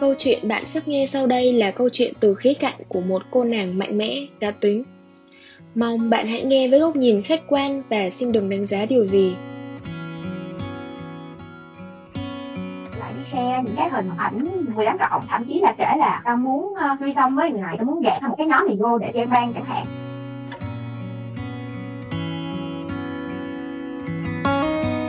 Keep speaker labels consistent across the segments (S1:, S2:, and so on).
S1: Câu chuyện bạn sắp nghe sau đây là câu chuyện từ khía cạnh của một cô nàng mạnh mẽ, cá tính. Mong bạn hãy nghe với góc nhìn khách quan và xin đừng đánh giá điều gì.
S2: lại đi share những cái hình ảnh người đáng cộng thậm chí là kể là tao muốn ờ, uh, truy xong với người này tao muốn gạt một cái nhóm này vô để game ban chẳng hạn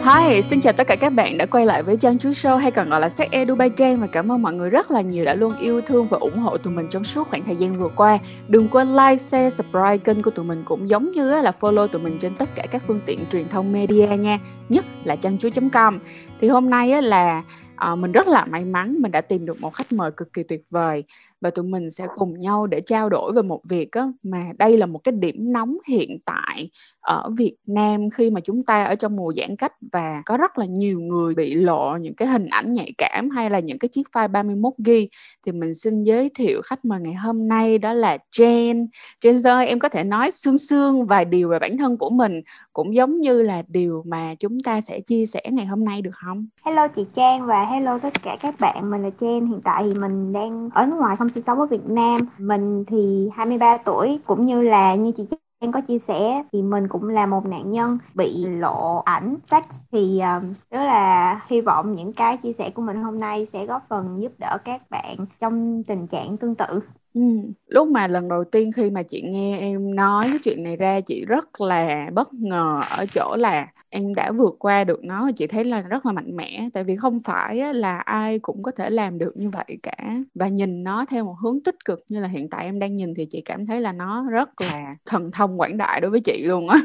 S3: Hi, xin chào tất cả các bạn đã quay lại với Trang Chú Show hay còn gọi là Sách Edu Dubai Trang và cảm ơn mọi người rất là nhiều đã luôn yêu thương và ủng hộ tụi mình trong suốt khoảng thời gian vừa qua. Đừng quên like, share, subscribe kênh của tụi mình cũng giống như là follow tụi mình trên tất cả các phương tiện truyền thông media nha, nhất là trang chú.com. Thì hôm nay là ờ, mình rất là may mắn mình đã tìm được một khách mời cực kỳ tuyệt vời và tụi mình sẽ cùng nhau để trao đổi về một việc á, mà đây là một cái điểm nóng hiện tại ở Việt Nam khi mà chúng ta ở trong mùa giãn cách và có rất là nhiều người bị lộ những cái hình ảnh nhạy cảm hay là những cái chiếc file 31g thì mình xin giới thiệu khách mời ngày hôm nay đó là Jen. Jen ơi em có thể nói xương xương vài điều về bản thân của mình cũng giống như là điều mà chúng ta sẽ chia sẻ ngày hôm nay được không?
S2: Hello chị Trang và hello tất cả các bạn mình là Jen hiện tại thì mình đang ở nước ngoài không sinh sống ở Việt Nam. Mình thì 23 tuổi cũng như là như chị em có chia sẻ thì mình cũng là một nạn nhân bị lộ ảnh sex. Thì um, rất là hy vọng những cái chia sẻ của mình hôm nay sẽ góp phần giúp đỡ các bạn trong tình trạng tương tự.
S3: Ừ. Lúc mà lần đầu tiên khi mà chị nghe em nói cái chuyện này ra chị rất là bất ngờ ở chỗ là em đã vượt qua được nó và chị thấy là rất là mạnh mẽ. Tại vì không phải là ai cũng có thể làm được như vậy cả. Và nhìn nó theo một hướng tích cực như là hiện tại em đang nhìn thì chị cảm thấy là nó rất là thần thông quảng đại đối với chị luôn á.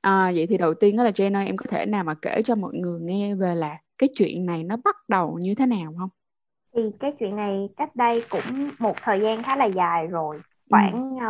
S3: À, vậy thì đầu tiên đó là Jenna em có thể nào mà kể cho mọi người nghe về là cái chuyện này nó bắt đầu như thế nào không?
S2: Thì cái chuyện này cách đây cũng một thời gian khá là dài rồi khoảng ừ.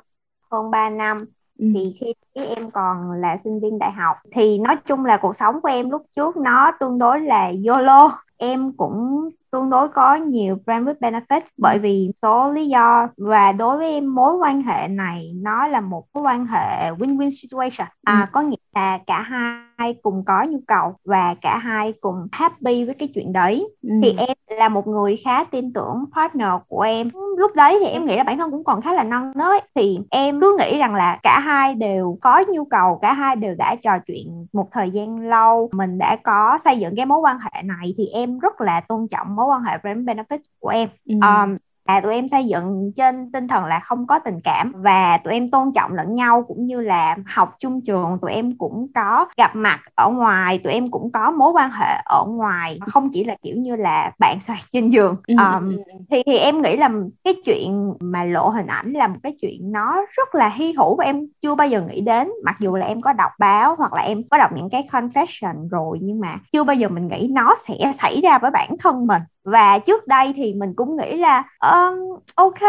S2: hơn 3 năm ừ. thì khi em còn là sinh viên đại học thì nói chung là cuộc sống của em lúc trước nó tương đối là YOLO em cũng tương đối có nhiều brand with benefit bởi vì số lý do và đối với em mối quan hệ này nó là một mối quan hệ win-win situation à ừ. có nghĩa là cả hai cùng có nhu cầu và cả hai cùng happy với cái chuyện đấy. Ừ. thì em là một người khá tin tưởng partner của em. Lúc đấy thì em nghĩ là bản thân cũng còn khá là non nớt. Thì em cứ nghĩ rằng là cả hai đều có nhu cầu cả hai đều đã trò chuyện một thời gian lâu. Mình đã có xây dựng cái mối quan hệ này thì em rất là tôn trọng mối quan hệ brand benefit của em. Ừ. um, là tụi em xây dựng trên tinh thần là không có tình cảm và tụi em tôn trọng lẫn nhau cũng như là học chung trường tụi em cũng có gặp mặt ở ngoài tụi em cũng có mối quan hệ ở ngoài không chỉ là kiểu như là bạn xoay trên giường. Um, thì thì em nghĩ là cái chuyện mà lộ hình ảnh là một cái chuyện nó rất là hy hữu và em chưa bao giờ nghĩ đến. Mặc dù là em có đọc báo hoặc là em có đọc những cái confession rồi nhưng mà chưa bao giờ mình nghĩ nó sẽ xảy ra với bản thân mình và trước đây thì mình cũng nghĩ là um, ok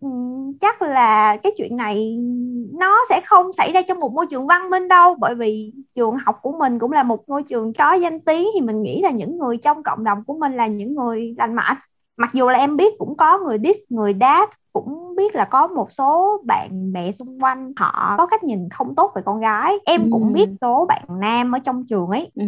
S2: ừ, chắc là cái chuyện này nó sẽ không xảy ra trong một môi trường văn minh đâu bởi vì trường học của mình cũng là một ngôi trường có danh tiếng thì mình nghĩ là những người trong cộng đồng của mình là những người lành mạnh. Mặc dù là em biết cũng có người diss người đát cũng biết là có một số bạn bè xung quanh họ có cách nhìn không tốt về con gái em ừ. cũng biết số bạn nam ở trong trường ấy ừ.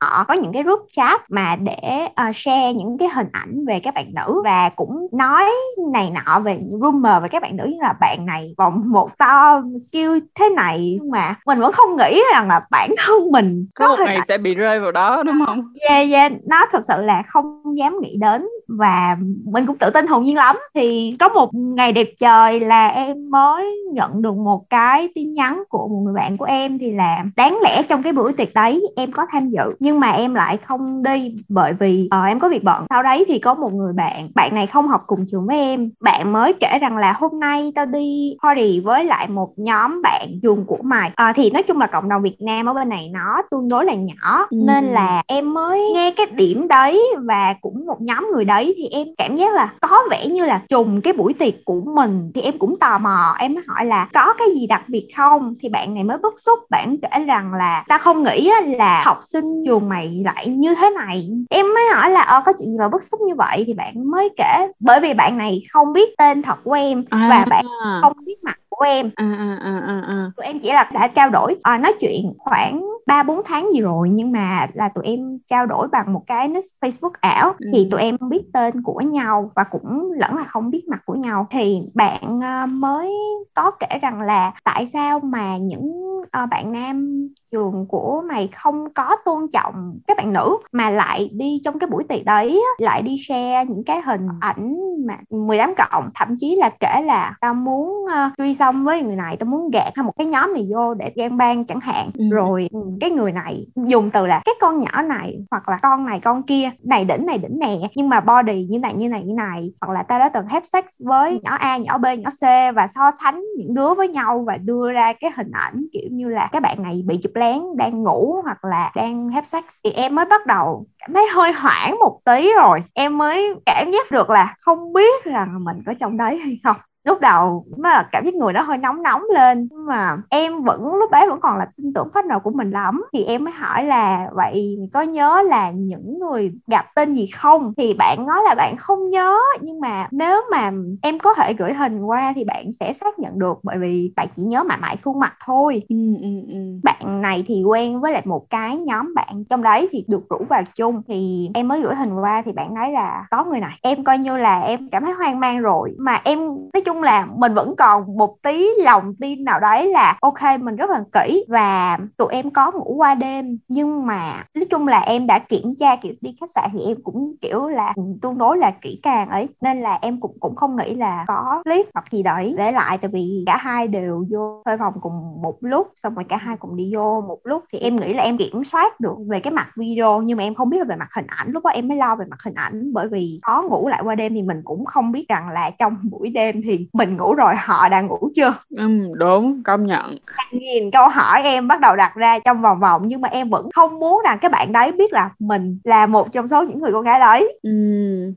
S2: họ có những cái group chat mà để uh, share những cái hình ảnh về các bạn nữ và cũng nói này nọ về rumor về các bạn nữ như là bạn này còn một to skill thế này nhưng mà mình vẫn không nghĩ rằng là bản thân mình
S3: có, có một ngày ảnh... sẽ bị rơi vào đó đúng không?
S2: Yeah yeah nó thật sự là không dám nghĩ đến và mình cũng tự tin hồn nhiên lắm thì có một ngày đẹp trời là em mới nhận được một cái tin nhắn của một người bạn của em thì là đáng lẽ trong cái buổi tiệc đấy em có tham dự. Nhưng mà em lại không đi bởi vì uh, em có việc bận. Sau đấy thì có một người bạn bạn này không học cùng trường với em. Bạn mới kể rằng là hôm nay tao đi party với lại một nhóm bạn trường của mày. Uh, thì nói chung là cộng đồng Việt Nam ở bên này nó tương đối là nhỏ. Ừ. nên là em mới nghe cái điểm đấy và cũng một nhóm người đấy thì em cảm giác là có vẻ như là trùng cái buổi tiệc của mình thì em cũng tò mò. Em mới hỏi là có cái gì đặc biệt không? Thì bạn này mới bức xúc bạn kể rằng là ta không nghĩ là học sinh trường mày lại như thế này. Em mới hỏi là ờ có chuyện gì mà bức xúc như vậy? Thì bạn mới kể bởi vì bạn này không biết tên thật của em à. và bạn không biết mặt của em à, à, à, à. tụi em chỉ là đã trao đổi à, nói chuyện khoảng ba bốn tháng gì rồi nhưng mà là tụi em trao đổi bằng một cái nick Facebook ảo ừ. thì tụi em biết tên của nhau và cũng lẫn là không biết mặt của nhau thì bạn ờ, mới có kể rằng là tại sao mà những uh, bạn nam trường của mày không có tôn trọng các bạn nữ mà lại đi trong cái buổi tiệc đấy lại đi share những cái hình ảnh mà 18 cộng thậm chí là kể là tao muốn uh, truy xong với người này tao muốn gạt một cái nhóm này vô để gan ban chẳng hạn. Ừ. rồi ừ, cái người này dùng từ là cái con nhỏ này hoặc là con này con kia này đỉnh này đỉnh nè nhưng mà body như này như này như này. Hoặc là tao đã từng have sex với nhỏ A nhỏ B nhỏ C và so sánh những đứa với nhau và đưa ra cái hình ảnh kiểu như là các bạn này bị chụp lén đang ngủ hoặc là đang have sex. Thì em mới bắt đầu cảm thấy hơi hoảng một tí rồi. Em mới cảm giác được là không biết rằng mình có trong đấy hay không lúc đầu nó là cảm giác người nó hơi nóng nóng lên nhưng mà em vẫn lúc đấy vẫn còn là tin tưởng phát nào của mình lắm. Thì em mới hỏi là vậy có nhớ là những người gặp tên gì không? Thì bạn nói là bạn không nhớ nhưng mà nếu mà em có thể gửi hình qua thì bạn sẽ xác nhận được bởi vì bạn chỉ nhớ mãi mãi khuôn mặt thôi. Ừ, ừ, ừ. bạn này thì quen với lại một cái nhóm bạn trong đấy thì được rủ vào chung. Thì em mới gửi hình qua thì bạn nói là có người này. Em coi như là em cảm thấy hoang mang rồi mà em nói chung là mình vẫn còn một tí lòng tin nào đấy là, ok, mình rất là kỹ và tụi em có ngủ qua đêm. Nhưng mà nói chung là em đã kiểm tra, kiểu đi khách sạn thì em cũng, kiểu là ừ, tương đối là kỹ càng ấy. Nên là em cũng cũng không nghĩ là có clip hoặc gì đấy để lại, tại vì cả hai đều vô thuê phòng cùng một lúc, xong rồi cả hai cùng đi vô một lúc. Thì em nghĩ là em kiểm soát được về cái mặt video, nhưng mà em không biết về mặt hình ảnh. Lúc đó em mới lo về mặt hình ảnh, bởi vì có ngủ lại qua đêm thì mình cũng không biết rằng là trong buổi đêm thì mình ngủ rồi họ đang ngủ chưa?
S3: Ừ, đúng công nhận.
S2: Nhìn câu hỏi em bắt đầu đặt ra trong vòng vòng nhưng mà em vẫn không muốn rằng các bạn đấy biết là mình là một trong số những người con gái đấy. Ừ.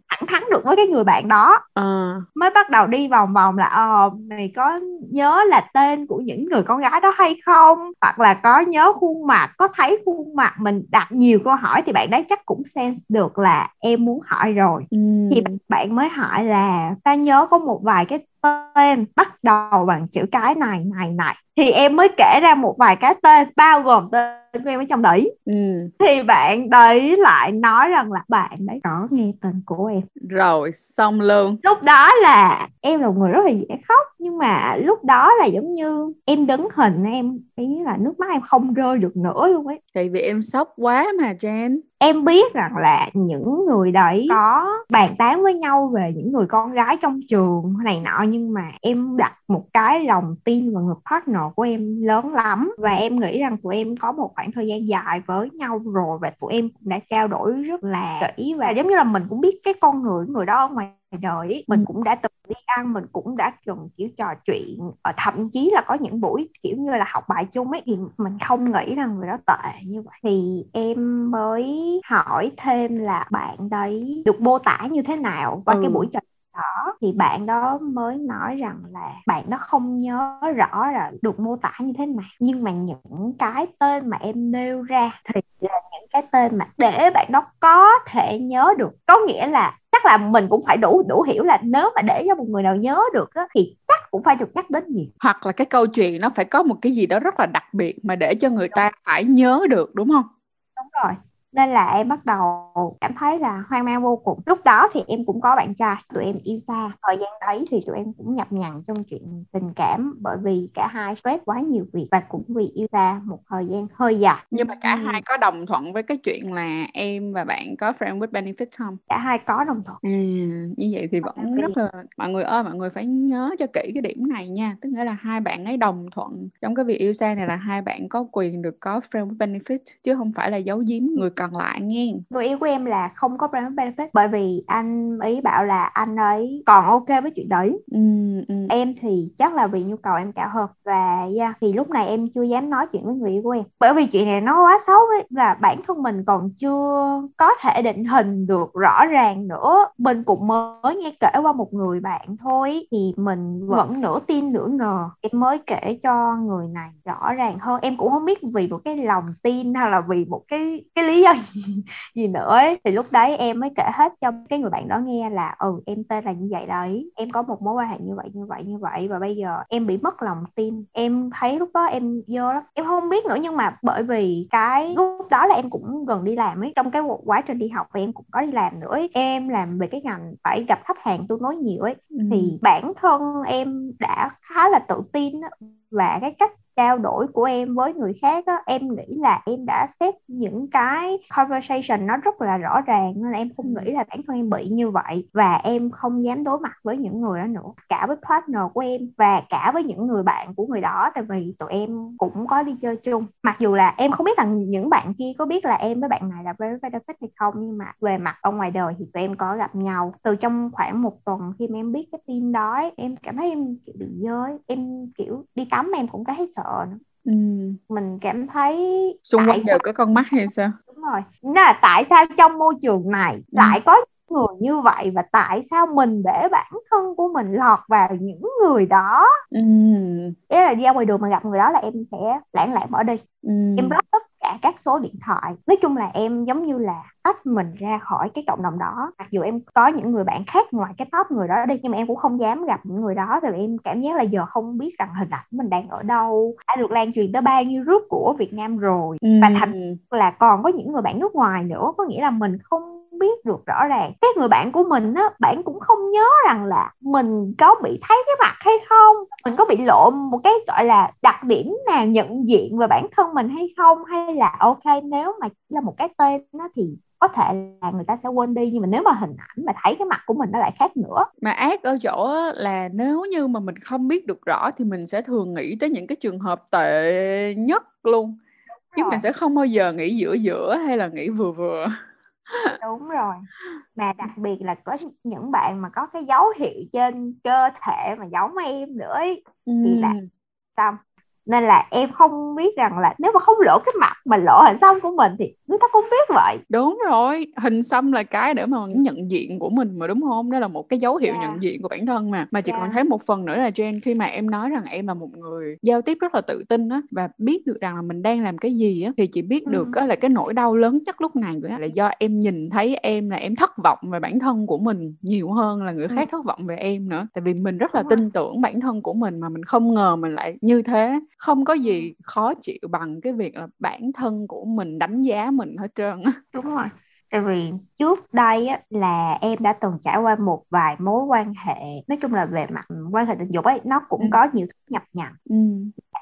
S2: thẳng thắn được với cái người bạn đó. À. mới bắt đầu đi vòng vòng là ờ mày có nhớ là tên của những người con gái đó hay không? Hoặc là có nhớ khuôn mặt có thấy khuôn mặt mình? Đặt nhiều câu hỏi thì bạn đấy chắc cũng sense được là em muốn hỏi rồi. Ừ. thì bạn mới hỏi là ta nhớ có một vài cái tên bắt đầu bằng chữ cái này này này thì em mới kể ra một vài cái tên bao gồm tên của em ở trong đấy. Ừ. thì bạn đấy lại nói rằng là bạn đấy có nghe tên của em.
S3: Rồi xong luôn.
S2: Lúc đó là em là một người rất là dễ khóc nhưng mà lúc đó là giống như em đứng hình em ý là nước mắt em không rơi được nữa luôn ấy.
S3: Tại vì em sốc quá mà Jen
S2: em biết rằng là những người đấy có bàn tán với nhau về những người con gái trong trường này nọ nhưng mà em đặt một cái lòng tin vào người partner của em lớn lắm và em nghĩ rằng tụi em có một khoảng thời gian dài với nhau rồi và tụi em cũng đã trao đổi rất là kỹ và giống như là mình cũng biết cái con người người đó ở ngoài đời ấy. mình ừ. cũng đã từng đi ăn mình cũng đã từng kiểu trò chuyện thậm chí là có những buổi kiểu như là học bài chung ấy thì mình không nghĩ rằng người đó tệ như vậy thì em mới hỏi thêm là bạn đấy được mô tả như thế nào qua ừ. cái buổi trò đó thì bạn đó mới nói rằng là bạn đó không nhớ rõ là được mô tả như thế nào. Nhưng mà những cái tên mà em nêu ra thì là những cái tên mà để bạn đó có thể nhớ được. Có nghĩa là chắc là mình cũng phải đủ đủ hiểu là nếu mà để cho một người nào nhớ được đó, thì chắc cũng phải được nhắc đến nhiều.
S3: Hoặc là cái câu chuyện nó phải có một cái gì đó rất là đặc biệt mà để cho người ta phải nhớ được đúng không?
S2: Đúng rồi nên là em bắt đầu cảm thấy là hoang mang vô cùng. Lúc đó thì em cũng có bạn trai tụi em yêu xa. Thời gian đấy thì tụi em cũng nhập nhằng trong chuyện tình cảm bởi vì cả hai stress quá nhiều việc và cũng vì yêu xa một thời gian hơi dài.
S3: Nhưng mà cả ừ. hai có đồng thuận với cái chuyện là em và bạn có friend with benefit không?
S2: Cả hai có đồng thuận.
S3: Ừ, như vậy thì vẫn rất là mọi người ơi mọi người phải nhớ cho kỹ cái điểm này nha. Tức nghĩa là hai bạn ấy đồng thuận trong cái việc yêu xa này là hai bạn có quyền được có friend with benefit chứ không phải là giấu giếm người còn lại nghe.
S2: Người yêu của em là không có brand benefit bởi vì anh ấy bảo là anh ấy còn ok với chuyện đấy. Ừ, ừ. em thì chắc là vì nhu cầu em cao hơn và yeah, thì lúc này em chưa dám nói chuyện với người yêu của em. Bởi vì chuyện này nó quá xấu ấy và bản thân mình còn chưa có thể định hình được rõ ràng nữa. Mình cũng mới nghe kể qua một người bạn thôi thì mình vẫn nửa tin nửa ngờ. Em mới kể cho người này rõ ràng hơn. Em cũng không biết vì một cái lòng tin hay là vì một cái cái lý do cho gì nữa ấy. thì lúc đấy em mới kể hết cho cái người bạn đó nghe là ừ em tên là như vậy đấy em có một mối quan hệ như vậy như vậy như vậy và bây giờ em bị mất lòng tin em thấy lúc đó em dơ lắm em không biết nữa nhưng mà bởi vì cái lúc đó là em cũng gần đi làm ấy trong cái quá trình đi học và em cũng có đi làm nữa ấy. em làm về cái ngành phải gặp khách hàng tương đối nhiều ấy ừ. thì bản thân em đã khá là tự tin và cái cách trao đổi của em với người khác á, em nghĩ là em đã xét những cái conversation nó rất là rõ ràng nên em không nghĩ là bản thân em bị như vậy và em không dám đối mặt với những người đó nữa cả với partner của em và cả với những người bạn của người đó tại vì tụi em cũng có đi chơi chung. Mặc dù là em không biết là những bạn kia có biết là em với bạn này là very benefit hay không nhưng mà về mặt ở ngoài đời thì tụi em có gặp nhau. Từ trong khoảng một tuần khi mà em biết cái tin đó em cảm thấy em kiểu bị dơi em kiểu đi tắm em cũng thấy sợ nữa ừ. mình cảm thấy
S3: xung quanh đều có con mắt hay sao
S2: đúng rồi nó là tại sao trong môi trường này ừ. lại có người như vậy và tại sao mình để bản thân của mình lọt vào những người đó ừ. ý là đi ra ngoài đường mà gặp người đó là em sẽ lãng lãng bỏ đi ừ. em block tất cả các số điện thoại. Nói chung là em giống như là tách mình ra khỏi cái cộng đồng đó. Mặc dù em có những người bạn khác ngoài cái top người đó đi nhưng mà em cũng không dám gặp những người đó tại vì em cảm giác là giờ không biết rằng hình ảnh mình đang ở đâu. Đã được lan truyền tới bao nhiêu group của Việt Nam rồi. Ừ. và thậm là còn có những người bạn nước ngoài nữa. Có nghĩa là mình không biết được rõ ràng. Cái người bạn của mình á bạn cũng không nhớ rằng là mình có bị thấy cái mặt hay không mình có bị lộ một cái gọi là đặc điểm nào nhận diện về bản thân mình hay không hay là ok nếu mà chỉ là một cái tên đó thì có thể là người ta sẽ quên đi nhưng mà nếu mà hình ảnh mà thấy cái mặt của mình nó lại khác nữa.
S3: Mà ác ở chỗ là nếu như mà mình không biết được rõ thì mình sẽ thường nghĩ tới những cái trường hợp tệ nhất luôn. Chứ mình sẽ không bao giờ nghĩ giữa giữa hay là nghĩ vừa vừa
S2: đúng rồi mà đặc biệt là có những bạn mà có cái dấu hiệu trên cơ thể mà giống em nữa ấy, ừ. thì là xong nên là em không biết rằng là nếu mà không lộ cái mặt mà lộ hình xăm của mình thì người ta cũng biết vậy
S3: đúng rồi hình xăm là cái để mà nhận diện của mình mà đúng không đó là một cái dấu hiệu yeah. nhận diện của bản thân mà mà chị yeah. còn thấy một phần nữa là Jen khi mà em nói rằng em là một người giao tiếp rất là tự tin á và biết được rằng là mình đang làm cái gì á thì chị biết được ừ. là cái nỗi đau lớn nhất lúc này là do em nhìn thấy em là em thất vọng về bản thân của mình nhiều hơn là người ừ. khác thất vọng về em nữa tại vì mình rất là tin tưởng bản thân của mình mà mình không ngờ mình lại như thế không có gì khó chịu bằng cái việc là bản thân của mình đánh giá mình hết trơn
S2: đúng rồi tại vì trước đây á, là em đã từng trải qua một vài mối quan hệ nói chung là về mặt quan hệ tình dục ấy nó cũng ừ. có nhiều thứ nhập nhằng ừ.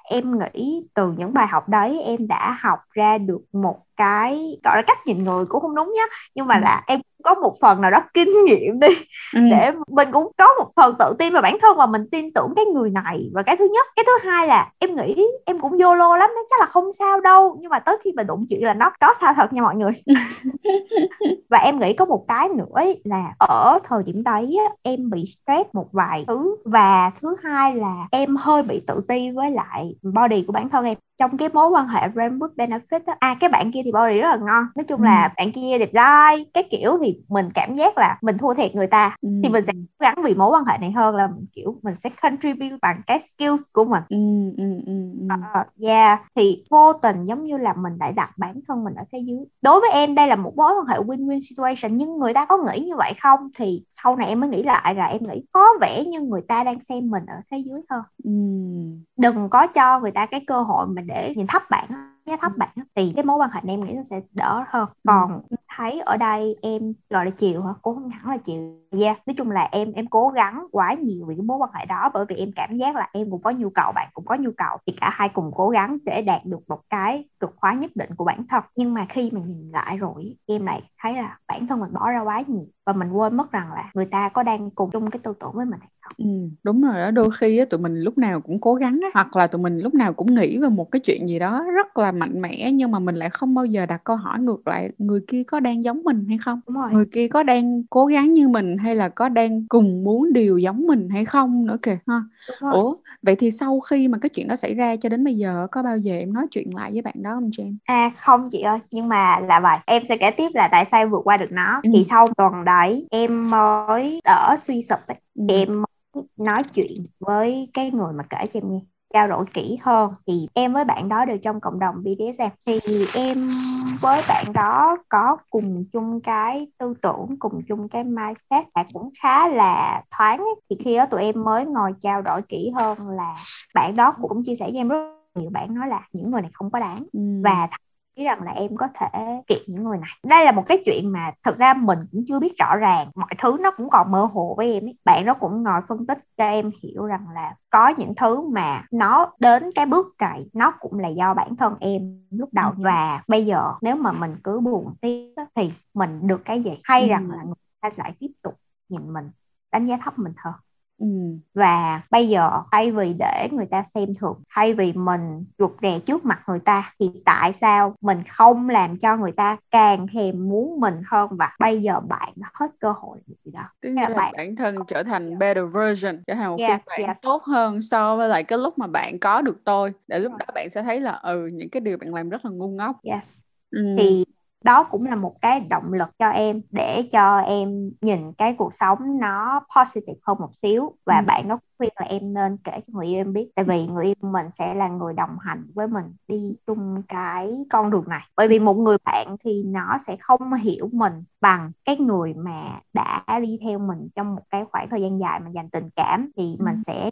S2: em nghĩ từ những bài học đấy em đã học ra được một cái gọi là cách nhìn người cũng không đúng nhá nhưng mà ừ. là em có một phần nào đó kinh nghiệm đi ừ. để mình cũng có một phần tự tin vào bản thân và mình tin tưởng cái người này. Và cái thứ nhất cái thứ hai là em nghĩ em cũng yolo lắm nó chắc là không sao đâu nhưng mà tới khi mà đụng chuyện là nó có sao thật nha mọi người. Và em nghĩ có một cái nữa ấy là ở thời điểm đấy em bị stress một vài thứ. Và thứ hai là em hơi bị tự ti với lại body của bản thân em. Trong cái mối quan hệ with benefit á. À cái bạn kia thì body rất là ngon. Nói chung ừ. là bạn kia đẹp trai cái kiểu thì mình cảm giác là mình thua thiệt người ta. Ừ. thì mình sẽ cố gắng vì mối quan hệ này hơn là mình kiểu mình sẽ contribute bằng cái skills của mình. Ừ, ừ, ừ, ừ. Uh, yeah thì vô tình giống như là mình đã đặt bản thân mình ở thế dưới. Đối với em đây là một mối quan hệ win-win situation nhưng người ta có nghĩ như vậy không? Thì sau này em mới nghĩ lại là em nghĩ có vẻ như người ta đang xem mình ở thế dưới hơn. Ừ. đừng có cho người ta cái cơ hội mình để nhìn thấp bạn giá thấp bạn thì cái mối quan hệ này em nghĩ nó sẽ đỡ hơn. Còn thấy ở đây em gọi là chiều hả? Cũng không hẳn là chiều. Yeah. nói chung là em em cố gắng quá nhiều vì cái mối quan hệ đó bởi vì em cảm giác là em cũng có nhu cầu bạn cũng có nhu cầu. Thì cả hai cùng cố gắng để đạt được một cái cực khóa nhất định của bản thân. Nhưng mà khi mà nhìn lại rồi em lại thấy là bản thân mình bỏ ra quá nhiều và mình quên mất rằng là người ta có đang cùng chung cái tư tưởng với mình
S3: ừ, đúng rồi đó đôi khi á, tụi mình lúc nào cũng cố gắng á, hoặc là tụi mình lúc nào cũng nghĩ về một cái chuyện gì đó rất là mạnh mẽ nhưng mà mình lại không bao giờ đặt câu hỏi ngược lại người kia có đang giống mình hay không đúng rồi. người kia có đang cố gắng như mình hay là có đang cùng muốn điều giống mình hay không nữa kìa ha ủa vậy thì sau khi mà cái chuyện đó xảy ra cho đến bây giờ có bao giờ em nói chuyện lại với bạn đó không Jen?
S2: À không chị ơi nhưng mà là vậy em sẽ kể tiếp là tại sao vượt qua được nó ừ. thì sau tuần đấy em mới đỡ suy sụp ấy. Ừ. em nói chuyện với cái người mà kể cho em nghe trao đổi kỹ hơn thì em với bạn đó đều trong cộng đồng BDSM thì em với bạn đó có cùng chung cái tư tưởng cùng chung cái mindset và cũng khá là thoáng ấy. thì khi đó tụi em mới ngồi trao đổi kỹ hơn là bạn đó cũng chia sẻ với em rất nhiều bạn nói là những người này không có đáng ừ. và nghĩ rằng là em có thể kiện những người này đây là một cái chuyện mà thực ra mình cũng chưa biết rõ ràng mọi thứ nó cũng còn mơ hồ với em ấy. bạn nó cũng ngồi phân tích cho em hiểu rằng là có những thứ mà nó đến cái bước này nó cũng là do bản thân em lúc đầu ừ. và bây giờ nếu mà mình cứ buồn tiếp thì mình được cái gì hay ừ. rằng là người ta lại tiếp tục nhìn mình đánh giá thấp mình hơn Ừ. và bây giờ thay vì để người ta xem thường thay vì mình rụt rè trước mặt người ta thì tại sao mình không làm cho người ta càng thèm muốn mình hơn và bây giờ bạn hết cơ hội gì đó.
S3: Tức là bạn bản thân trở thành better version trở thành một yes, phiên bản yes. tốt hơn so với lại cái lúc mà bạn có được tôi. Để lúc đó bạn sẽ thấy là ừ những cái điều bạn làm rất là ngu ngốc.
S2: Yes. Ừ. thì đó cũng là một cái động lực cho em để cho em nhìn cái cuộc sống nó positive hơn một xíu và ừ. bạn có khuyên là em nên kể cho người yêu em biết tại vì người yêu mình sẽ là người đồng hành với mình đi chung cái con đường này bởi vì một người bạn thì nó sẽ không hiểu mình bằng cái người mà đã đi theo mình trong một cái khoảng thời gian dài mà dành tình cảm thì ừ. mình sẽ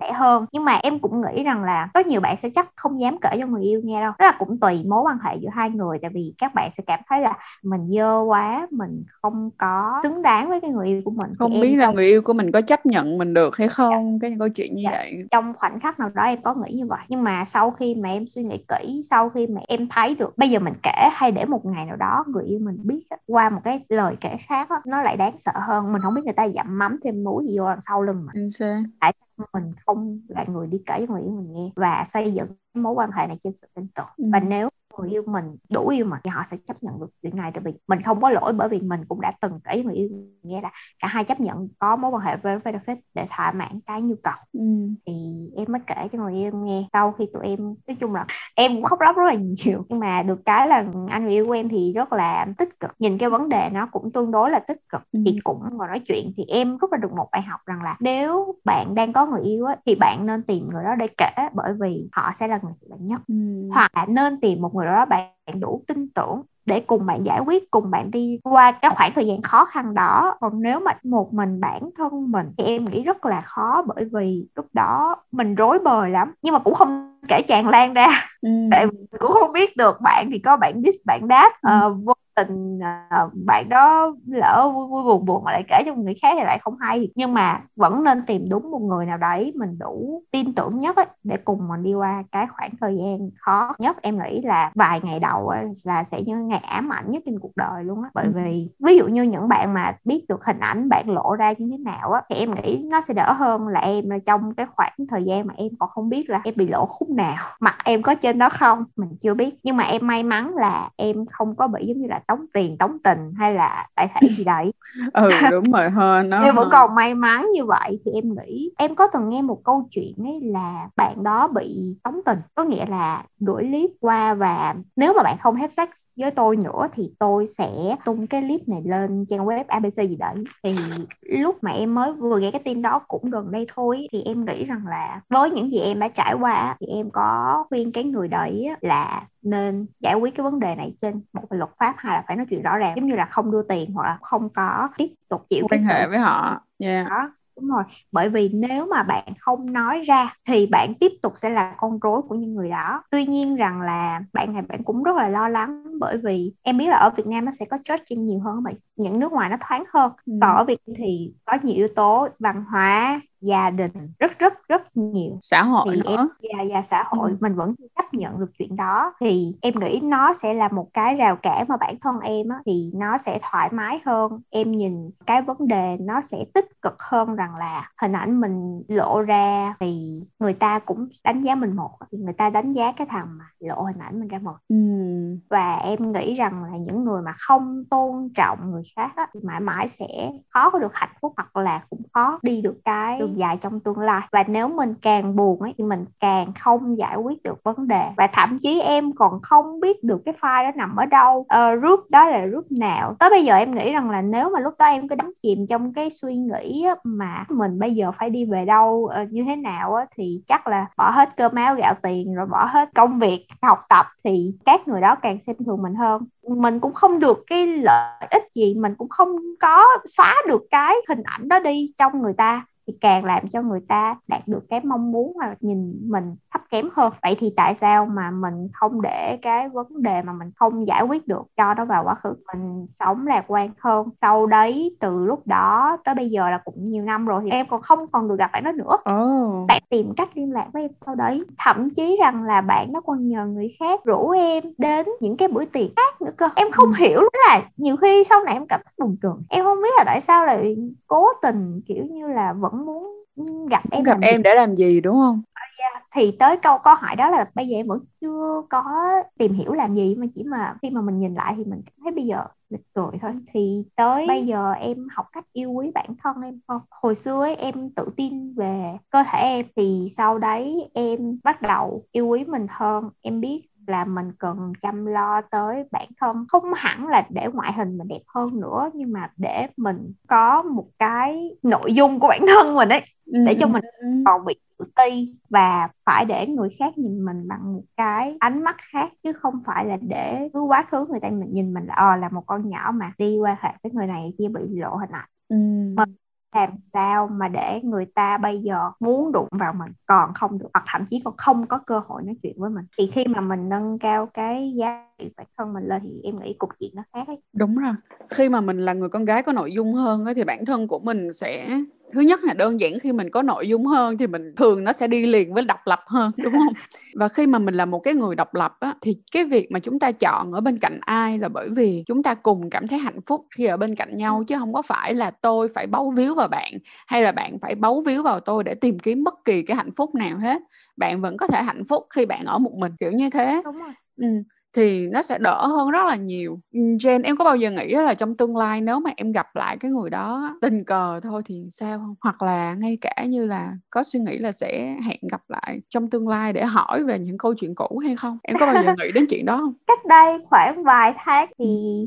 S2: sẻ hơn. Nhưng mà em cũng nghĩ rằng là có nhiều bạn sẽ chắc không dám kể cho người yêu nghe đâu. Rất là cũng tùy mối quan hệ giữa hai người tại vì các bạn sẽ cảm thấy là mình dơ quá mình không có xứng đáng với cái người yêu của mình.
S3: Không thì biết là trong... người yêu của mình có chấp nhận mình được hay không yes. cái câu chuyện như yes. vậy.
S2: Trong khoảnh khắc nào đó em có nghĩ như vậy. Nhưng mà sau khi mà em suy nghĩ kỹ sau khi mà em thấy được bây giờ mình kể hay để một ngày nào đó người yêu mình biết qua một cái lời kể khác nó lại đáng sợ hơn. Mình không biết người ta dặm mắm thêm muối gì vô đằng sau lưng mình. Tại mình không là người đi kể người yêu mình nghe và xây dựng mối quan hệ này trên sự tin tưởng ừ. và nếu người yêu mình đủ yêu mình thì họ sẽ chấp nhận được chuyện này. Tại vì mình không có lỗi bởi vì mình cũng đã từng kể người yêu nghe là cả hai chấp nhận có mối quan hệ với benefit để thỏa mãn cái nhu cầu. Ừ. thì em mới kể cho người yêu nghe. Sau khi tụi em nói chung là em cũng khóc lóc rất là nhiều. Nhưng mà được cái là anh người yêu của em thì rất là tích cực. Nhìn cái vấn đề nó cũng tương đối là tích cực. Ừ. thì cũng ngồi nói chuyện thì em rút ra được một bài học rằng là nếu bạn đang có người yêu á, thì bạn nên tìm người đó để kể bởi vì họ sẽ là người bạn nhất. Ừ. hoặc là nên tìm một người đó bạn đủ tin tưởng để cùng bạn giải quyết cùng bạn đi qua cái khoảng thời gian khó khăn đó còn nếu mà một mình bản thân mình thì em nghĩ rất là khó bởi vì lúc đó mình rối bời lắm nhưng mà cũng không kể tràn lan ra ừ. tại cũng không biết được bạn thì có bạn dis bạn đáp ừ. uh, vô tình uh, bạn đó lỡ vui vui buồn buồn mà lại kể cho người khác thì lại không hay. Nhưng mà vẫn nên tìm đúng một người nào đấy mình đủ tin tưởng nhất ấy, để cùng mình đi qua cái khoảng thời gian khó nhất. Em nghĩ là vài ngày đầu ấy, là sẽ như ngày ám ảnh nhất trên cuộc đời luôn á. Bởi ừ. vì ví dụ như những bạn mà biết được hình ảnh bạn lộ ra như thế nào á thì em nghĩ nó sẽ đỡ hơn là em là trong cái khoảng thời gian mà em còn không biết là em bị lộ khúc nào. Mặt em có trên đó không? Mình chưa biết. Nhưng mà em may mắn là em không có bị giống như là tống tiền tống tình hay là tại thể gì đấy.
S3: Ừ đúng rồi hơn nó
S2: em vẫn còn may mắn như vậy thì em nghĩ em có từng nghe một câu chuyện ấy là bạn đó bị tống tình. Có nghĩa là đuổi clip qua và nếu mà bạn không hết sex với tôi nữa thì tôi sẽ tung cái clip này lên trang web abc gì đấy. Thì lúc mà em mới vừa nghe cái tin đó cũng gần đây thôi thì em nghĩ rằng là với những gì em đã trải qua thì em có khuyên cái người đấy là nên giải quyết cái vấn đề này trên một cái luật pháp hay là phải nói chuyện rõ ràng giống như là không đưa tiền hoặc là không có tiếp tục chịu
S3: quan hệ sự... với họ yeah.
S2: đó đúng rồi bởi vì nếu mà bạn không nói ra thì bạn tiếp tục sẽ là con rối của những người đó tuy nhiên rằng là bạn này bạn cũng rất là lo lắng bởi vì em biết là ở Việt Nam nó sẽ có judging nhiều hơn vậy những nước ngoài nó thoáng hơn ừ. còn ở Việt thì có nhiều yếu tố văn hóa gia đình rất rất rất nhiều.
S3: Xã hội
S2: thì nữa. em, và, và xã hội ừ. mình vẫn chấp nhận được chuyện đó. Thì em nghĩ nó sẽ là một cái rào cản mà bản thân em á, thì nó sẽ thoải mái hơn. Em nhìn cái vấn đề nó sẽ tích cực hơn rằng là hình ảnh mình lộ ra thì người ta cũng đánh giá mình một thì người ta đánh giá cái thằng mà lộ hình ảnh mình ra một. Ừ. và em nghĩ rằng là những người mà không tôn trọng người khác á, thì mãi mãi sẽ khó có được hạnh phúc hoặc là cũng khó đi được cái đường dài trong tương lai. Và nếu mình càng buồn ấy thì mình càng không giải quyết được vấn đề. Và thậm chí em còn không biết được cái file đó nằm ở đâu. Uh, group đó là group nào? Tới bây giờ em nghĩ rằng là nếu mà lúc đó em cứ đắm chìm trong cái suy nghĩ mà mình bây giờ phải đi về đâu uh, như thế nào á, thì chắc là bỏ hết cơm áo gạo tiền rồi bỏ hết công việc học tập thì các người đó càng xem thường mình hơn. Mình cũng không được cái lợi ích gì mình cũng không có xóa được cái hình ảnh đó đi trong người ta thì càng làm cho người ta đạt được cái mong muốn hoặc nhìn mình thấp kém hơn. Vậy thì tại sao mà mình không để cái vấn đề mà mình không giải quyết được cho nó vào quá khứ? Mình sống lạc quan hơn. Sau đấy từ lúc đó tới bây giờ là cũng nhiều năm rồi thì em còn không còn được gặp bạn đó nữa. Oh. bạn tìm cách liên lạc với em sau đấy. Thậm chí rằng là bạn nó còn nhờ người khác rủ em đến những cái bữa tiệc khác nữa cơ. Em không ừ. hiểu là nhiều khi sau này em cảm thấy buồn cười. Em không biết là tại sao lại cố tình kiểu như là vẫn vẫn muốn gặp em
S3: gặp em gì? để làm gì đúng không
S2: yeah. Dạ, thì tới câu câu hỏi đó là bây giờ em vẫn chưa có tìm hiểu làm gì mà chỉ mà khi mà mình nhìn lại thì mình thấy bây giờ lịch cười thôi thì tới bây giờ em học cách yêu quý bản thân em không hồi xưa ấy, em tự tin về cơ thể em thì sau đấy em bắt đầu yêu quý mình hơn em biết là mình cần chăm lo tới bản thân. Không hẳn là để ngoại hình mình đẹp hơn nữa nhưng mà để mình có một cái nội dung của bản thân mình ấy để cho mình còn bị tự ti và phải để người khác nhìn mình bằng một cái ánh mắt khác chứ không phải là để cứ quá khứ người ta mình nhìn mình là ờ là một con nhỏ mà đi qua hệ với người này kia bị lộ hình ảnh. Ừ. mình làm sao mà để người ta bây giờ muốn đụng vào mình còn không được hoặc thậm chí còn không có cơ hội nói chuyện với mình thì khi mà mình nâng cao cái giá trị bản thân mình lên thì em nghĩ cục diện nó khác ấy.
S3: đúng rồi khi mà mình là người con gái có nội dung hơn ấy, thì bản thân của mình sẽ thứ nhất là đơn giản khi mình có nội dung hơn thì mình thường nó sẽ đi liền với độc lập hơn đúng không? Và khi mà mình là một cái người độc lập á, thì cái việc mà chúng ta chọn ở bên cạnh ai là bởi vì chúng ta cùng cảm thấy hạnh phúc khi ở bên cạnh nhau chứ không có phải là tôi phải bấu víu vào bạn hay là bạn phải bấu víu vào tôi để tìm kiếm bất kỳ cái hạnh phúc nào hết. Bạn vẫn có thể hạnh phúc khi bạn ở một mình kiểu như thế.
S2: Đúng rồi.
S3: Ừ thì nó sẽ đỡ hơn rất là nhiều. Jen, em có bao giờ nghĩ là trong tương lai nếu mà em gặp lại cái người đó tình cờ thôi thì sao không? Hoặc là ngay cả như là có suy nghĩ là sẽ hẹn gặp lại trong tương lai để hỏi về những câu chuyện cũ hay không? Em có bao giờ nghĩ đến chuyện đó không?
S2: Cách đây khoảng vài tháng thì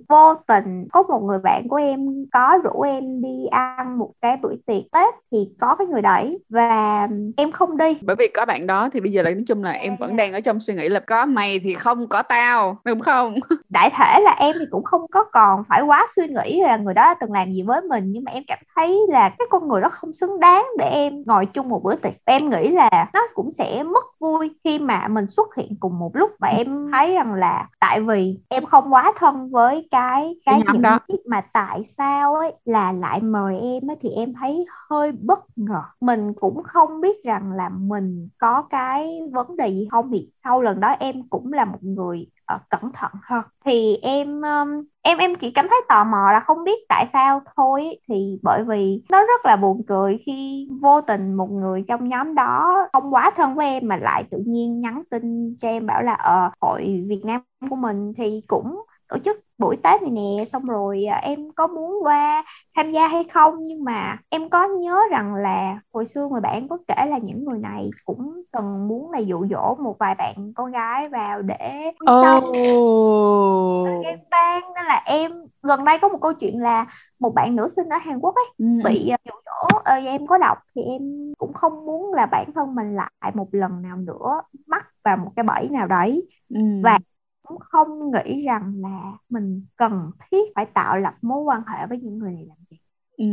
S2: vô tình có một người bạn của em có rủ em đi ăn một cái bữa tiệc Tết thì có cái người đấy và em không đi.
S3: Bởi vì có bạn đó thì bây giờ là nói chung là em vẫn đang ở trong suy nghĩ là có mày thì không có tao nào đúng không?
S2: Đại thể là em thì cũng không có còn phải quá suy nghĩ là người đó từng làm gì với mình nhưng mà em cảm thấy là cái con người đó không xứng đáng để em ngồi chung một bữa tiệc. Em nghĩ là nó cũng sẽ mất vui khi mà mình xuất hiện cùng một lúc và em thấy rằng là tại vì em không quá thân với cái cái những đó. mà tại sao ấy là lại mời em ấy thì em thấy hơi bất ngờ. Mình cũng không biết rằng là mình có cái vấn đề gì không. Thì sau lần đó em cũng là một người uh, cẩn thận hơn thì em um, em em chỉ cảm thấy tò mò là không biết tại sao thôi thì bởi vì nó rất là buồn cười khi vô tình một người trong nhóm đó không quá thân với em mà lại tự nhiên nhắn tin cho em bảo là ờ hội Việt Nam của mình. Thì cũng tổ chức buổi Tết này nè xong rồi à, em có muốn qua tham gia hay không nhưng mà em có nhớ rằng là hồi xưa người bạn có kể là những người này cũng từng muốn là dụ dỗ một vài bạn con gái vào để oh. xong em ban nên là em gần đây có một câu chuyện là một bạn nữ sinh ở Hàn Quốc ấy ừ. bị à, dụ dỗ ờ, em có đọc thì em cũng không muốn là bản thân mình lại một lần nào nữa mắc vào một cái bẫy nào đấy ừ. và cũng không nghĩ rằng là mình cần thiết phải tạo lập mối quan hệ với những người này làm gì
S3: ừ.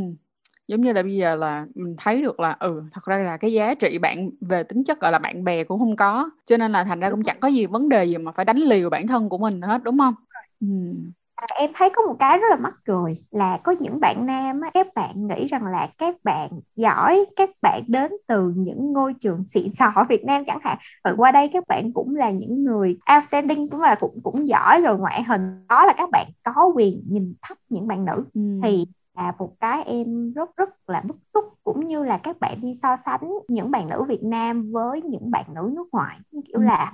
S3: giống như là bây giờ là mình thấy được là ừ thật ra là cái giá trị bạn về tính chất gọi là bạn bè cũng không có cho nên là thành ra cũng chẳng có gì vấn đề gì mà phải đánh liều bản thân của mình hết đúng không ừ.
S2: À, em thấy có một cái rất là mắc cười là có những bạn nam á, các bạn nghĩ rằng là các bạn giỏi các bạn đến từ những ngôi trường xịn sò ở Việt Nam chẳng hạn. Rồi qua đây các bạn cũng là những người outstanding cũng là cũng cũng giỏi rồi ngoại hình. Đó là các bạn có quyền nhìn thấp những bạn nữ. Ừ. thì là một cái em rất rất là bức xúc cũng như là các bạn đi so sánh những bạn nữ Việt Nam với những bạn nữ nước ngoài. Kiểu là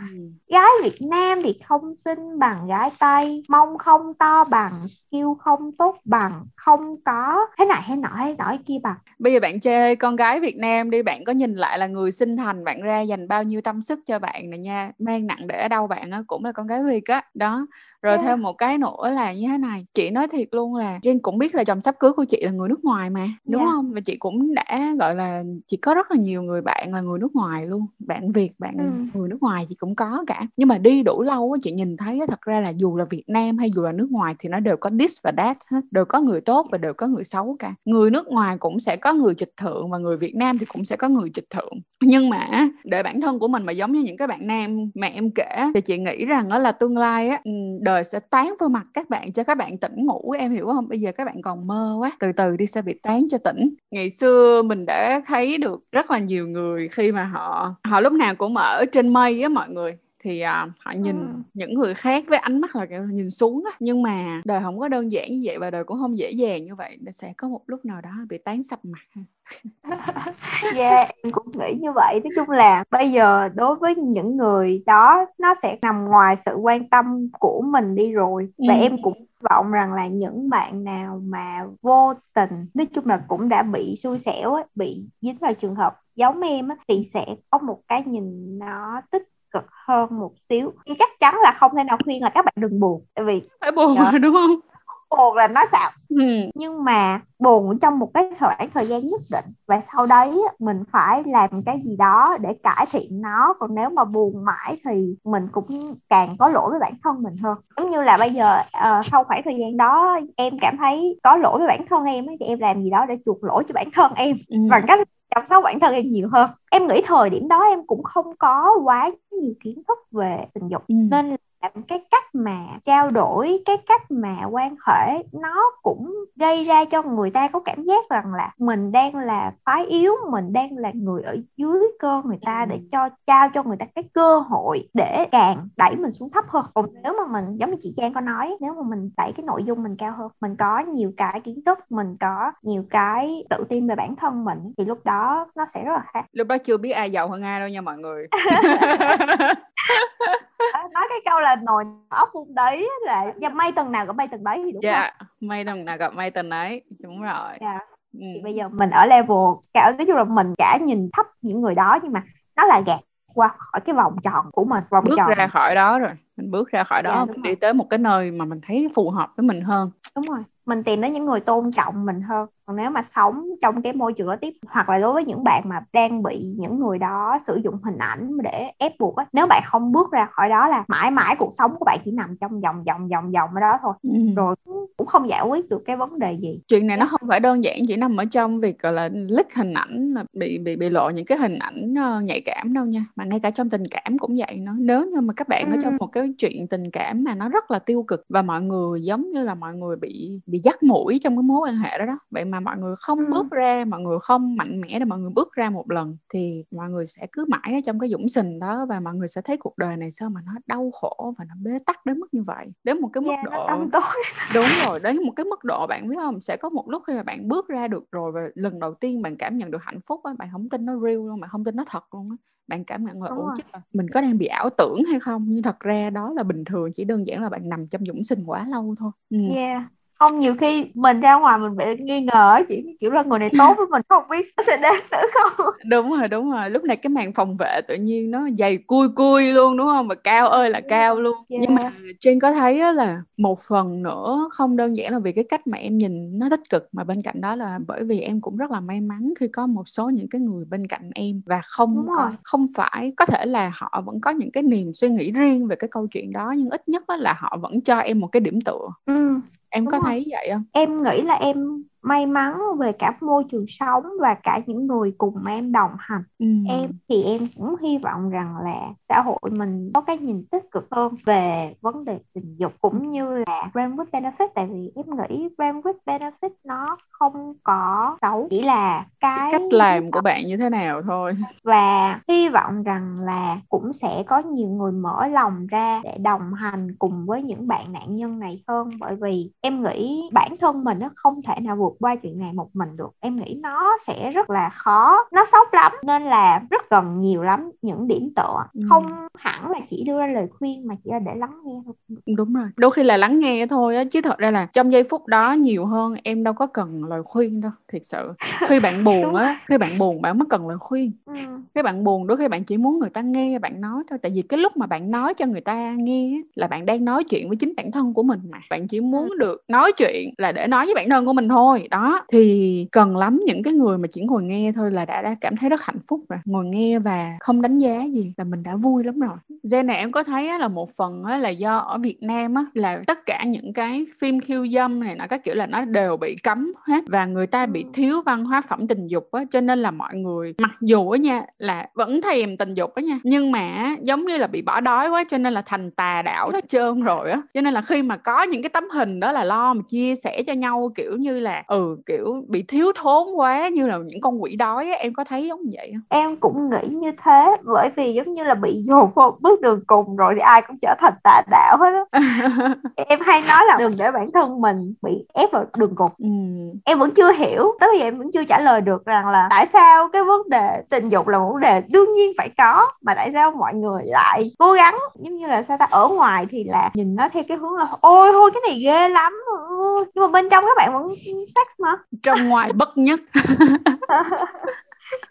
S2: gái Việt Nam thì không xinh bằng gái Tây mông không to bằng skill không tốt bằng không có thế này thế nọ thế nọ kia bằng.
S3: Bây giờ bạn chê con gái Việt Nam đi bạn có nhìn lại là người sinh thành bạn ra dành bao nhiêu tâm sức cho bạn này nha. Mang nặng để ở đâu bạn á cũng là con gái Việt á. Đó rồi yeah. thêm một cái nữa là như thế này chị nói thiệt luôn là Jen cũng biết là chồng sắp cưới của chị là người nước ngoài mà đúng yeah. không và chị cũng đã gọi là chị có rất là nhiều người bạn là người nước ngoài luôn bạn Việt bạn ừ. người nước ngoài chị cũng có cả nhưng mà đi đủ lâu á chị nhìn thấy thật ra là dù là Việt Nam hay dù là nước ngoài thì nó đều có this và that hết đều có người tốt và đều có người xấu cả người nước ngoài cũng sẽ có người trịch thượng và người Việt Nam thì cũng sẽ có người trịch thượng nhưng mà để bản thân của mình mà giống như những cái bạn nam mà em kể thì chị nghĩ rằng đó là tương lai á đời sẽ tán vào mặt các bạn cho các bạn tỉnh ngủ, em hiểu không? Bây giờ các bạn còn mơ quá, từ từ đi sẽ bị tán cho tỉnh. Ngày xưa mình đã thấy được rất là nhiều người khi mà họ họ lúc nào cũng ở trên mây á mọi người thì à, họ nhìn ừ. những người khác với ánh mắt là kiểu nhìn xuống á nhưng mà đời không có đơn giản như vậy và đời cũng không dễ dàng như vậy sẽ có một lúc nào đó bị tán sập mặt
S2: yeah em cũng nghĩ như vậy nói chung là bây giờ đối với những người đó nó sẽ nằm ngoài sự quan tâm của mình đi rồi và ừ. em cũng vọng rằng là những bạn nào mà vô tình nói chung là cũng đã bị xui xẻo bị dính vào trường hợp giống em thì sẽ có một cái nhìn nó tích cực hơn một xíu. Nhưng chắc chắn là không thể nào khuyên là các bạn đừng buồn tại vì
S3: phải buồn dạ, đúng không?
S2: Buồn là nó xạo. Ừ. nhưng mà buồn trong một cái khoảng thời gian nhất định và sau đấy mình phải làm cái gì đó để cải thiện nó. Còn nếu mà buồn mãi thì mình cũng càng có lỗi với bản thân mình hơn. Giống như là bây giờ uh, sau khoảng thời gian đó em cảm thấy có lỗi với bản thân em ấy, thì em làm gì đó để chuộc lỗi cho bản thân em ừ. bằng cách chăm sóc bản thân em nhiều hơn em nghĩ thời điểm đó em cũng không có quá nhiều kiến thức về tình dục ừ. nên cái cách mà trao đổi cái cách mà quan hệ nó cũng gây ra cho người ta có cảm giác rằng là mình đang là phái yếu mình đang là người ở dưới cơ người ta để cho trao cho người ta cái cơ hội để càng đẩy mình xuống thấp hơn. Còn nếu mà mình giống như chị Trang có nói nếu mà mình đẩy cái nội dung mình cao hơn mình có nhiều cái kiến thức mình có nhiều cái tự tin về bản thân mình thì lúc đó nó sẽ rất là khác.
S3: Lúc đó chưa biết ai giàu hơn ai đâu nha mọi người
S2: nói cái câu là nồi ốc vuông đấy là và may tầng nào gặp may tầng đấy thì đúng
S3: yeah, không? may tầng nào gặp may tầng đấy đúng rồi
S2: yeah. ừ. thì bây giờ mình ở level cả nói chung là mình cả nhìn thấp những người đó nhưng mà nó là gạt qua khỏi cái vòng tròn của mình vòng
S3: bước
S2: tròn
S3: ra khỏi đó rồi mình bước ra khỏi đó dạ, mình rồi. đi tới một cái nơi mà mình thấy phù hợp với mình hơn
S2: đúng rồi mình tìm đến những người tôn trọng mình hơn còn nếu mà sống trong cái môi trường đó tiếp hoặc là đối với những bạn mà đang bị những người đó sử dụng hình ảnh để ép buộc á nếu bạn không bước ra khỏi đó là mãi mãi cuộc sống của bạn chỉ nằm trong vòng vòng vòng vòng ở đó thôi ừ. rồi cũng không giải quyết được cái vấn đề gì
S3: chuyện này nó không phải đơn giản chỉ nằm ở trong việc gọi là lích hình ảnh là bị bị bị lộ những cái hình ảnh uh, nhạy cảm đâu nha mà ngay cả trong tình cảm cũng vậy nó nếu như mà các bạn ừ. ở trong một cái chuyện tình cảm mà nó rất là tiêu cực và mọi người giống như là mọi người bị bị dắt mũi trong cái mối quan hệ đó đó vậy mà mọi người không ừ. bước ra mọi người không mạnh mẽ để mọi người bước ra một lần thì mọi người sẽ cứ mãi ở trong cái dũng sình đó và mọi người sẽ thấy cuộc đời này sao mà nó đau khổ và nó bế tắc đến mức như vậy. Đến một cái mức yeah, độ đúng rồi đến một cái mức độ bạn biết không sẽ có một lúc khi mà bạn bước ra được rồi và lần đầu tiên bạn cảm nhận được hạnh phúc á bạn không tin nó real luôn bạn không tin nó thật luôn á. Bạn cảm nhận là ủa chứ mình có đang bị ảo tưởng hay không? Nhưng thật ra đó là bình thường chỉ đơn giản là bạn nằm trong dũng sinh quá lâu thôi.
S2: Ừ. yeah không nhiều khi mình ra ngoài mình bị nghi ngờ chỉ kiểu là người này tốt với mình không biết nó sẽ đến nữa không?
S3: Đúng rồi đúng rồi. Lúc này cái màn phòng vệ tự nhiên nó dày cui cui luôn đúng không? Mà cao ơi là cao luôn. yeah. nhưng mà trên có thấy là một phần nữa không đơn giản là vì cái cách mà em nhìn nó tích cực mà bên cạnh đó là bởi vì em cũng rất là may mắn khi có một số những cái người bên cạnh em và không có, không phải có thể là họ vẫn có những cái niềm suy nghĩ riêng về cái câu chuyện đó nhưng ít nhất là họ vẫn cho em một cái điểm tựa. Ừ em Đúng có rồi. thấy vậy không
S2: em nghĩ là em may mắn về cả môi trường sống và cả những người cùng em đồng hành. Ừ. em thì em cũng hy vọng rằng là xã hội mình có cái nhìn tích cực hơn về vấn đề tình dục cũng như là brand with benefit. Tại vì em nghĩ brand with benefit nó không có xấu chỉ là cái
S3: cách làm của bạn như thế nào thôi.
S2: Và hy vọng rằng là cũng sẽ có nhiều người mở lòng ra để đồng hành cùng với những bạn nạn nhân này hơn. Bởi vì em nghĩ bản thân mình nó không thể nào vượt vượt qua chuyện này một mình được. Em nghĩ nó sẽ rất là khó. Nó sốc lắm nên là rất cần nhiều lắm những điểm tựa. Ừ. không hẳn là chỉ đưa ra lời khuyên mà chỉ là để lắng nghe thôi.
S3: Đúng rồi đôi khi là lắng nghe thôi á chứ thật ra là trong giây phút đó nhiều hơn em đâu có cần lời khuyên đâu thiệt sự. Khi bạn buồn á khi bạn buồn bạn mới cần lời khuyên. Ừ. cái bạn buồn đôi khi bạn chỉ muốn người ta nghe bạn nói thôi tại vì cái lúc mà bạn nói cho người ta nghe là bạn đang nói chuyện với chính bản thân của mình mà. Bạn chỉ muốn ừ. được nói chuyện là để nói với bản thân của mình thôi đó. Thì cần lắm những cái người mà chỉ ngồi nghe thôi là đã đã cảm thấy rất hạnh phúc rồi. Ngồi nghe và không đánh giá gì là mình đã vui lắm rồi. Gen này em có thấy là một phần là do ở Việt Nam á là tất cả những cái phim khiêu dâm này nó các kiểu là nó đều bị cấm hết và người ta bị thiếu văn hóa phẩm tình dục á cho nên là mọi người mặc dù á nha là vẫn thèm tình dục á nha nhưng mà giống như là bị bỏ đói quá cho nên là thành tà đạo hết trơn rồi á. Cho nên là khi mà có những cái tấm hình đó là lo mà chia sẻ cho nhau kiểu như là ừ kiểu bị thiếu thốn quá như là những con quỷ đói á em có thấy giống vậy không?
S2: Em cũng nghĩ như thế bởi vì giống như là bị dồn vào bước đường cùng rồi thì ai cũng trở thành tà đạo hết á. Em hay nói là đừng để bản thân mình bị ép vào đường cùng. Ừ. em vẫn chưa hiểu tới bây giờ em vẫn chưa trả lời được rằng là tại sao cái vấn đề tình dục là một vấn đề đương nhiên phải có mà tại sao mọi người lại cố gắng giống như là sao ta ở ngoài thì là nhìn nó theo cái hướng là ôi thôi cái này ghê lắm nhưng mà bên trong các bạn vẫn sex mà.
S3: Trong ngoài bất nhất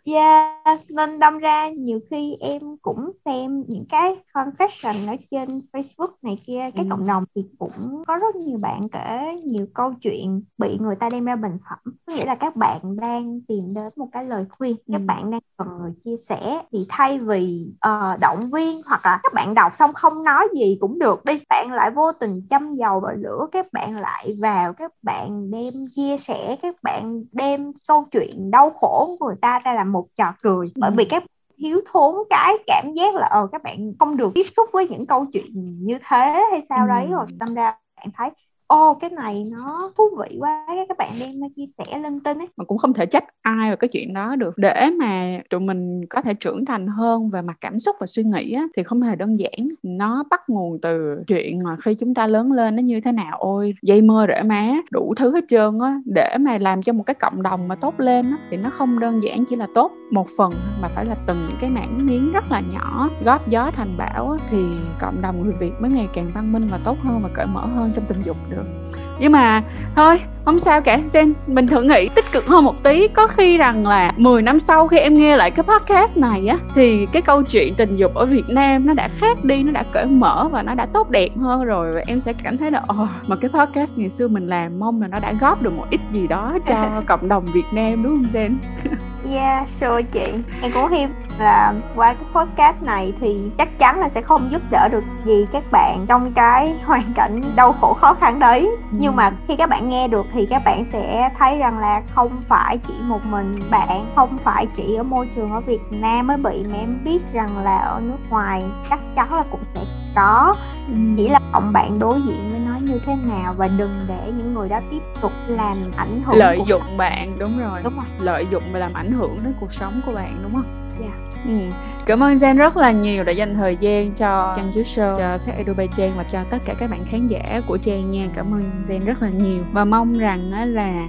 S2: Yeah, nên đâm ra nhiều khi em cũng xem những cái confession ở trên Facebook này kia cái ừ. cộng đồng thì cũng có rất nhiều bạn kể nhiều câu chuyện bị người ta đem ra bình phẩm có nghĩa là các bạn đang tìm đến một cái lời khuyên ừ. các bạn đang cần người chia sẻ thì thay vì uh, động viên hoặc là các bạn đọc xong không nói gì cũng được đi bạn lại vô tình châm dầu vào lửa các bạn lại vào các bạn đem chia sẻ các bạn đem câu chuyện đau khổ của người ta ra là một trò cười. Bởi vì các thiếu thốn cái cảm giác là ờ các bạn không được tiếp xúc với những câu chuyện như thế hay sao đấy rồi tâm ra bạn thấy ô cái này nó thú vị quá. Các bạn đem nó chia sẻ linh tinh ấy.
S3: Mà cũng không thể trách ai về cái chuyện đó được. Để mà tụi mình có thể trưởng thành hơn về mặt cảm xúc và suy nghĩ á, thì không hề đơn giản. Nó bắt nguồn từ chuyện mà khi chúng ta lớn lên nó như thế nào. Ôi dây mơ rễ má đủ thứ hết trơn á. Để mà làm cho một cái cộng đồng mà tốt lên á, thì nó không đơn giản chỉ là tốt một phần mà phải là từng những cái mảng miếng rất là nhỏ. Góp gió thành bão á, thì cộng đồng người Việt mới ngày càng văn minh và tốt hơn và cởi mở hơn trong tình dục được được nhưng mà thôi không sao cả Jen. Mình thử nghĩ tích cực hơn một tí. Có khi rằng là 10 năm sau khi em nghe lại cái podcast này á thì cái câu chuyện tình dục ở Việt Nam nó đã khác đi nó đã cởi mở và nó đã tốt đẹp hơn rồi. Và em sẽ cảm thấy là oh, mà cái podcast ngày xưa mình làm mong là nó đã góp được một ít gì đó cho cộng đồng Việt Nam đúng không Jen?
S2: Yeah, rồi chị. Em cũng hy là qua cái podcast này thì chắc chắn là sẽ không giúp đỡ được gì các bạn trong cái hoàn cảnh đau khổ khó khăn đấy. Ừ. Nhưng mà khi các bạn nghe được thì các bạn sẽ thấy rằng là không phải chỉ một mình bạn Không phải chỉ ở môi trường ở Việt Nam mới bị Mà em biết rằng là ở nước ngoài chắc chắn là cũng sẽ có ừ. Chỉ là cộng bạn đối diện với nó như thế nào Và đừng để những người đó tiếp tục làm ảnh hưởng
S3: Lợi dụng bạn, đúng rồi Đúng rồi Lợi dụng và làm ảnh hưởng đến cuộc sống của bạn đúng không? Dạ yeah. Ừ. Cảm ơn Jen rất là nhiều đã dành thời gian cho Trang Chú Show, cho Sách Edu by Trang và cho tất cả các bạn khán giả của Trang nha. Cảm ơn Jen rất là nhiều và mong rằng là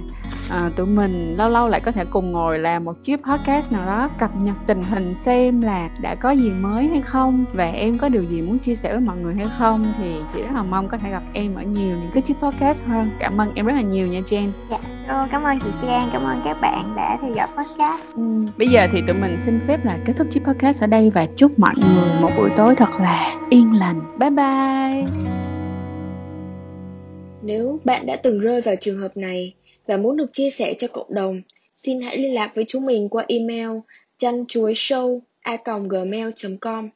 S3: à, tụi mình lâu lâu lại có thể cùng ngồi làm một chiếc podcast nào đó cập nhật tình hình xem là đã có gì mới hay không và em có điều gì muốn chia sẻ với mọi người hay không thì chị rất là mong có thể gặp em ở nhiều những cái chiếc podcast hơn cảm ơn em rất là nhiều nha Jen
S2: dạ. Ừ, cảm ơn chị Trang, cảm ơn các bạn đã theo dõi podcast. Ừ.
S3: Bây giờ thì tụi mình xin phép là kết thúc chiếc podcast ở đây và chúc mọi người một buổi tối thật là yên lành. Bye bye.
S1: Nếu bạn đã từng rơi vào trường hợp này và muốn được chia sẻ cho cộng đồng, xin hãy liên lạc với chúng mình qua email chăn chuối show a gmail.com